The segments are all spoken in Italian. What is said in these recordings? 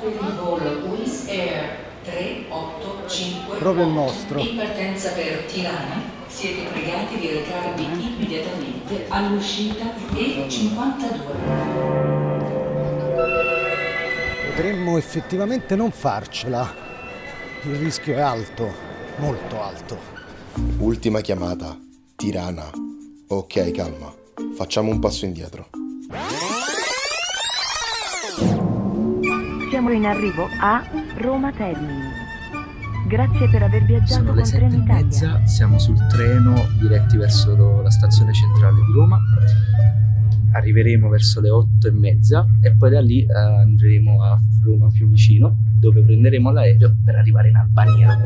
per il volo Wizz Air 385 Proprio il nostro. in partenza per Tirana. Siete pregati di recarvi immediatamente all'uscita E52. Potremmo effettivamente non farcela. Il rischio è alto, molto alto. Ultima chiamata. Tirana. Ok, calma. Facciamo un passo indietro. Siamo in arrivo a Roma Termini. Grazie per aver viaggiato Sono le con e Trenitalia. mezza, siamo sul treno diretti verso la stazione centrale di Roma. Arriveremo verso le otto e mezza e poi da lì eh, andremo a Roma Fiumicino dove prenderemo l'aereo per arrivare in Albania.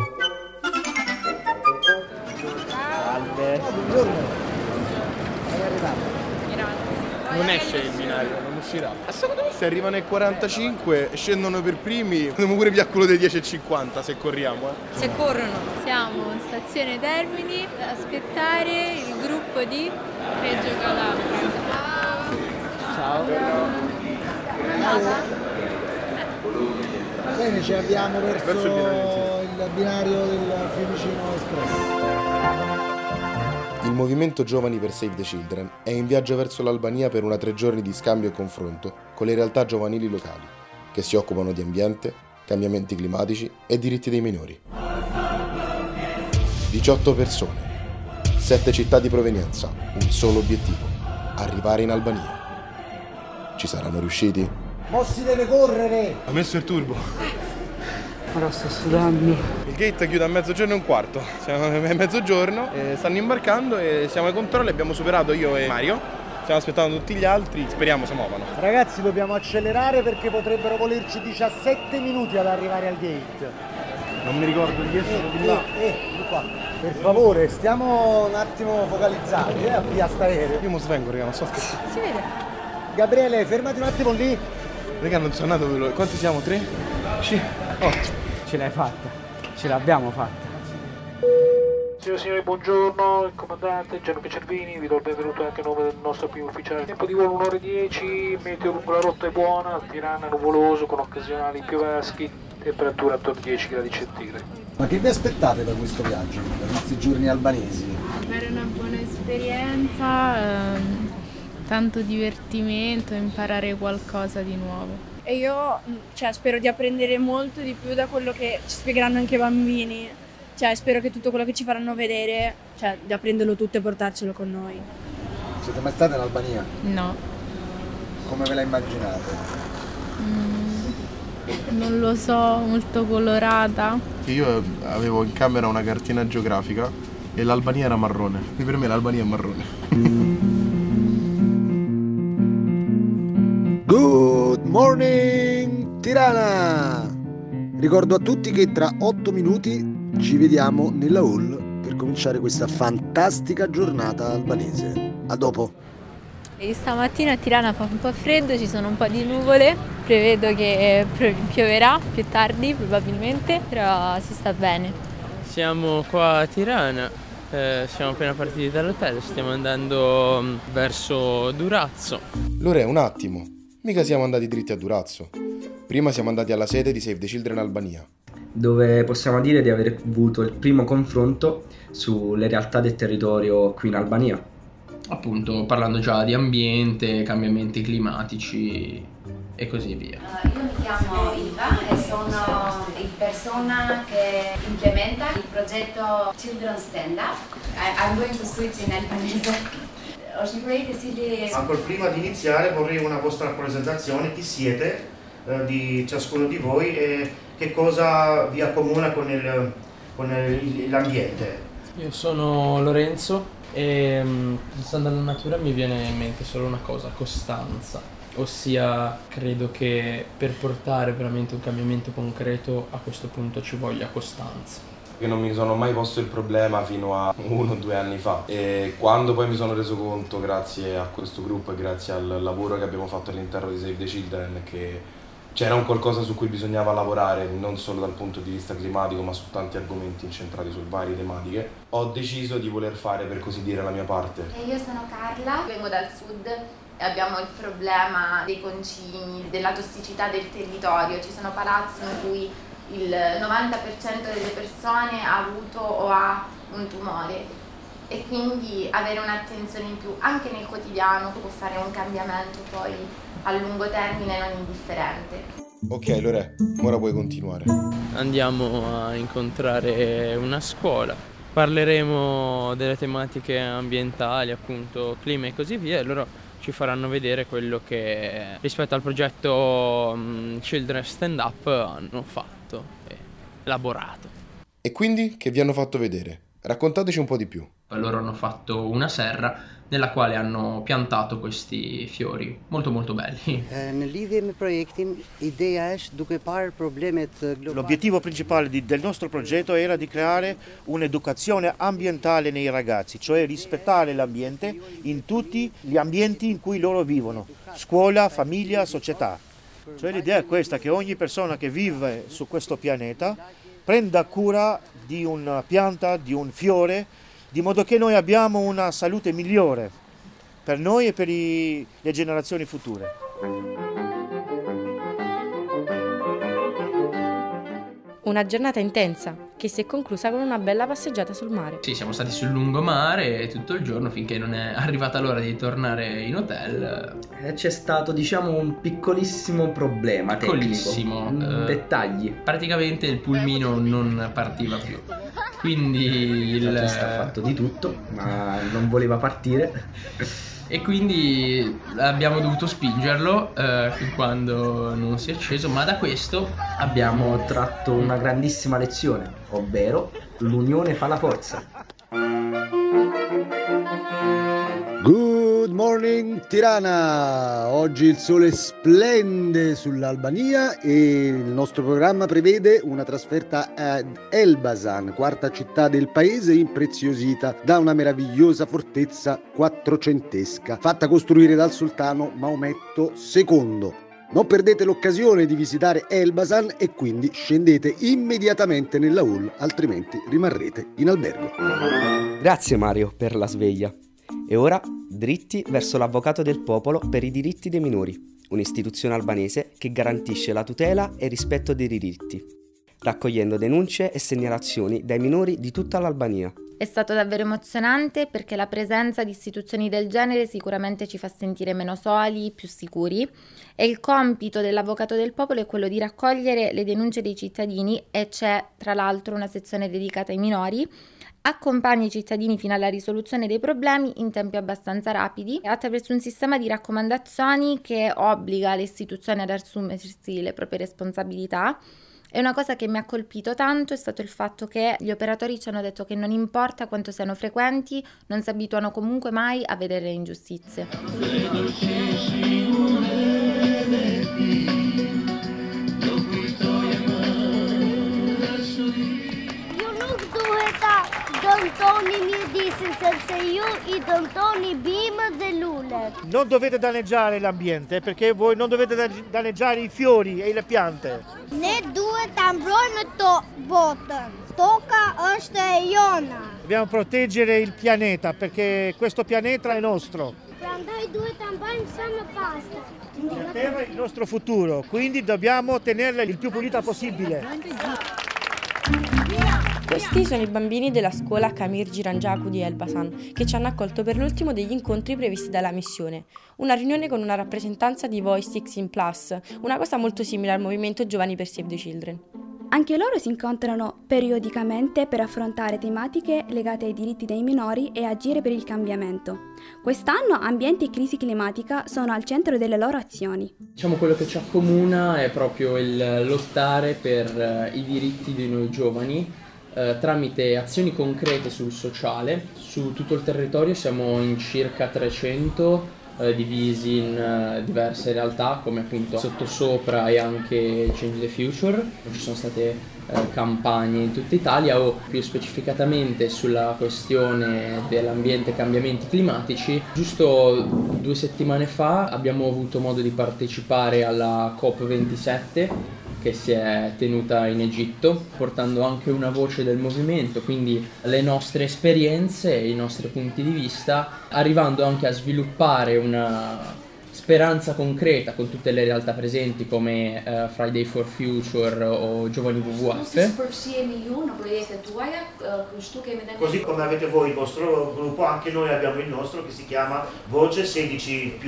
Non esce il binario, non uscirà. Ma secondo me se arrivano ai 45 e scendono per primi, potremmo pure via quello dei 10.50 se corriamo, eh. Se corrono. Siamo in stazione Termini ad aspettare il gruppo di Reggio Calabria. Bene, ci avviamo verso, Verso il binario, il binario del Fiumicino Express. Il movimento Giovani per Save the Children è in viaggio verso l'Albania per una tre giorni di scambio e confronto con le realtà giovanili locali, che si occupano di ambiente, cambiamenti climatici e diritti dei minori. 18 persone, 7 città di provenienza, un solo obiettivo, arrivare in Albania. Ci saranno riusciti? Mo si deve correre! Ha messo il turbo. Ora sto sudando. Il gate chiude a mezzogiorno e un quarto. Siamo a mezzogiorno, eh, stanno imbarcando e siamo ai controlli, abbiamo superato io e Mario. Stiamo aspettando tutti gli altri, speriamo si muovano. Ragazzi, dobbiamo accelerare perché potrebbero volerci 17 minuti ad arrivare al gate. Non mi ricordo di essere di Eh, là. eh, di qua. Per favore, stiamo un attimo focalizzati, eh, a via st'aereo. Io mo svengo, raga, non so scherzando. Si vede? Gabriele, fermati un attimo lì. Raga, non sono andato veloce. Quanti siamo? Tre? Sì. Otto. Ce l'hai fatta, ce l'abbiamo fatta. Signore e signori, buongiorno, il comandante Gianluca Cervini, vi do il benvenuto anche a nome del nostro primo ufficiale. Tempo di volo 1 ora e 10, meteo lungo la rotta è buona, Tirana nuvoloso con occasionali piovaschi, temperatura attorno ai 10 gradi centigradi. Ma che vi aspettate da questo viaggio, da questi giorni albanesi? Avere una buona esperienza, ehm, tanto divertimento, imparare qualcosa di nuovo. E io mh, cioè, spero di apprendere molto di più da quello che ci spiegheranno anche i bambini. Cioè, spero che tutto quello che ci faranno vedere, cioè, di apprenderlo tutto e portarcelo con noi. Siete mai state in Albania? No, Come ve la immaginate? non lo so, molto colorata. Io avevo in camera una cartina geografica e l'Albania era marrone. Quindi per me l'Albania è marrone. Good morning Tirana! Ricordo a tutti che tra 8 minuti ci vediamo nella hall per cominciare questa fantastica giornata albanese. A dopo! E stamattina a Tirana fa un po' freddo, ci sono un po' di nuvole, prevedo che pro- pioverà più tardi probabilmente, però si sta bene. Siamo qua a Tirana, eh, siamo appena partiti dall'hotel, stiamo andando mm, verso Durazzo. Lore, un attimo. Mica siamo andati dritti a Durazzo. Prima siamo andati alla sede di Save the Children Albania. Dove possiamo dire di aver avuto il primo confronto sulle realtà del territorio qui in Albania. Appunto parlando già di ambiente, cambiamenti climatici e così via. Eh, io mi chiamo Iva e sono il persona che implementa il progetto Children Stand Up. I- I'm going to switch in Albanese. Ancora prima di iniziare vorrei una vostra presentazione, chi siete, eh, di ciascuno di voi e che cosa vi accomuna con, il- con il- l'ambiente. Io sono Lorenzo e mm, pensando alla natura mi viene in mente solo una cosa, costanza. Ossia, credo che per portare veramente un cambiamento concreto a questo punto ci voglia costanza. Che non mi sono mai posto il problema fino a uno o due anni fa. E quando poi mi sono reso conto grazie a questo gruppo e grazie al lavoro che abbiamo fatto all'interno di Save the Children che c'era un qualcosa su cui bisognava lavorare non solo dal punto di vista climatico ma su tanti argomenti incentrati su varie tematiche ho deciso di voler fare per così dire la mia parte. E io sono Carla, vengo dal sud abbiamo il problema dei concimi, della tossicità del territorio. Ci sono palazzi in cui il 90% delle persone ha avuto o ha un tumore e quindi avere un'attenzione in più anche nel quotidiano può fare un cambiamento poi a lungo termine non indifferente. Ok Lore, ora puoi continuare. Andiamo a incontrare una scuola, parleremo delle tematiche ambientali, appunto clima e così via e loro ci faranno vedere quello che rispetto al progetto um, Children Stand Up hanno fatto e elaborato. E quindi che vi hanno fatto vedere? Raccontateci un po' di più. Loro hanno fatto una serra nella quale hanno piantato questi fiori molto molto belli. L'obiettivo principale di, del nostro progetto era di creare un'educazione ambientale nei ragazzi, cioè rispettare l'ambiente in tutti gli ambienti in cui loro vivono, scuola, famiglia, società. Cioè l'idea è questa, che ogni persona che vive su questo pianeta prenda cura di una pianta, di un fiore, di modo che noi abbiamo una salute migliore per noi e per i, le generazioni future. Una giornata intensa che si è conclusa con una bella passeggiata sul mare. Sì, siamo stati sul lungomare tutto il giorno finché non è arrivata l'ora di tornare in hotel. Eh, c'è stato, diciamo, un piccolissimo problema piccolissimo, tecnico. Eh, Dettagli. Praticamente il pulmino non partiva più. Quindi il... Ha fatto di tutto, ma non voleva partire e quindi abbiamo dovuto spingerlo eh, fin quando non si è acceso, ma da questo abbiamo tratto una grandissima lezione, ovvero l'unione fa la forza. Morning Tirana! Oggi il sole splende sull'Albania e il nostro programma prevede una trasferta ad Elbasan, quarta città del paese impreziosita da una meravigliosa fortezza quattrocentesca, fatta costruire dal sultano Maometto II. Non perdete l'occasione di visitare Elbasan e quindi scendete immediatamente nella hall, altrimenti rimarrete in albergo. Grazie Mario per la sveglia. E ora dritti verso l'Avvocato del Popolo per i diritti dei minori, un'istituzione albanese che garantisce la tutela e il rispetto dei diritti, raccogliendo denunce e segnalazioni dai minori di tutta l'Albania. È stato davvero emozionante perché la presenza di istituzioni del genere sicuramente ci fa sentire meno soli, più sicuri e il compito dell'Avvocato del Popolo è quello di raccogliere le denunce dei cittadini e c'è tra l'altro una sezione dedicata ai minori accompagna i cittadini fino alla risoluzione dei problemi in tempi abbastanza rapidi attraverso un sistema di raccomandazioni che obbliga le istituzioni ad assumersi le proprie responsabilità. E una cosa che mi ha colpito tanto è stato il fatto che gli operatori ci hanno detto che non importa quanto siano frequenti, non si abituano comunque mai a vedere le ingiustizie. Dëmtoni një disin sepse ju i dëmtoni bimët dhe lulet. Non dovete danneggiare l'ambiente perché voi non dovete danneggiare i fiori e le piante. Ne duhet ta mbrojmë to botën. Toka është e jona. Dobbiamo proteggere il pianeta perché questo pianeta è nostro. Prandaj duhet ta mbajmë sa më. La terra è il nostro futuro, quindi dobbiamo tenerla il più pulita possibile. Questi sono i bambini della scuola Kamir Giranjaku di Elbasan che ci hanno accolto per l'ultimo degli incontri previsti dalla missione, una riunione con una rappresentanza di Voice 16 Plus, una cosa molto simile al movimento Giovani per Save the Children. Anche loro si incontrano periodicamente per affrontare tematiche legate ai diritti dei minori e agire per il cambiamento. Quest'anno ambiente e crisi climatica sono al centro delle loro azioni. Diciamo quello che ci accomuna è proprio il lottare per i diritti di noi giovani eh, tramite azioni concrete sul sociale. Su tutto il territorio siamo in circa 300 eh, divisi in eh, diverse realtà come appunto Sottosopra e anche Change the Future. Ci sono state eh, campagne in tutta Italia o più specificatamente sulla questione dell'ambiente e cambiamenti climatici. Giusto due settimane fa abbiamo avuto modo di partecipare alla COP27 che si è tenuta in Egitto, portando anche una voce del movimento, quindi le nostre esperienze i nostri punti di vista, arrivando anche a sviluppare una speranza concreta con tutte le realtà presenti come uh, Friday for Future o Giovani WWF. Così come avete voi il vostro gruppo, anche noi abbiamo il nostro che si chiama Voce 16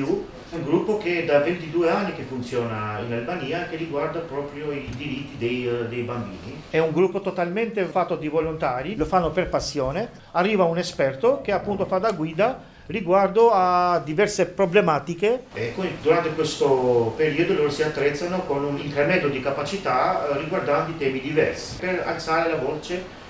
un gruppo che da 22 anni che funziona in Albania e che riguarda proprio i diritti dei, uh, dei, bambini. È un gruppo totalmente fatto di volontari, lo fanno per passione, arriva un esperto che appunto fa da guida riguardo a diverse problematiche e durante questo periodo loro si attrezzano con un incremento di capacità eh, riguardanti temi diversi per alzare la voce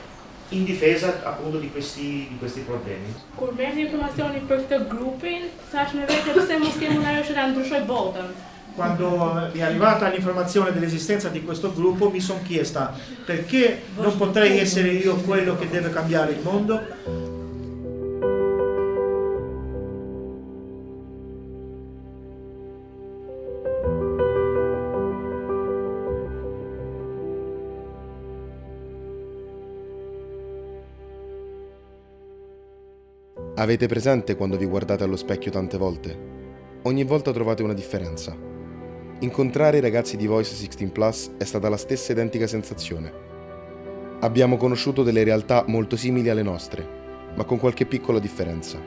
in difesa appunto di questi, di questi problemi. Kur merrni informazioni per questo gruppo, thash me vetë pse mos kemi unë ajo që botën. Quando mi è arrivata l'informazione dell'esistenza di questo gruppo mi sono chiesta perché non potrei essere io quello che deve cambiare il mondo Avete presente quando vi guardate allo specchio tante volte? Ogni volta trovate una differenza. Incontrare i ragazzi di Voice 16 Plus è stata la stessa identica sensazione. Abbiamo conosciuto delle realtà molto simili alle nostre, ma con qualche piccola differenza.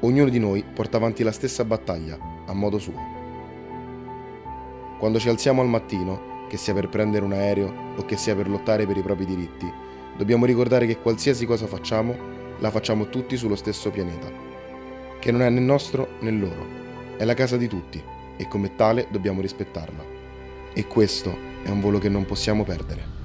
Ognuno di noi porta avanti la stessa battaglia, a modo suo. Quando ci alziamo al mattino, che sia per prendere un aereo o che sia per lottare per i propri diritti, dobbiamo ricordare che qualsiasi cosa facciamo la facciamo tutti sullo stesso pianeta, che non è né nostro né loro, è la casa di tutti e come tale dobbiamo rispettarla. E questo è un volo che non possiamo perdere.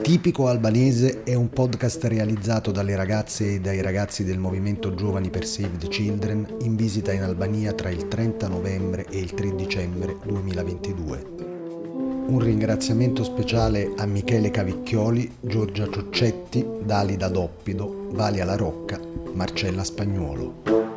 Tipico albanese è un podcast realizzato dalle ragazze e dai ragazzi del movimento Giovani per Save the Children in visita in Albania tra il 30 novembre e il 3 dicembre 2022. Un ringraziamento speciale a Michele Cavicchioli, Giorgia Cioccetti, Dalida Doppido, Valia La Rocca, Marcella Spagnuolo.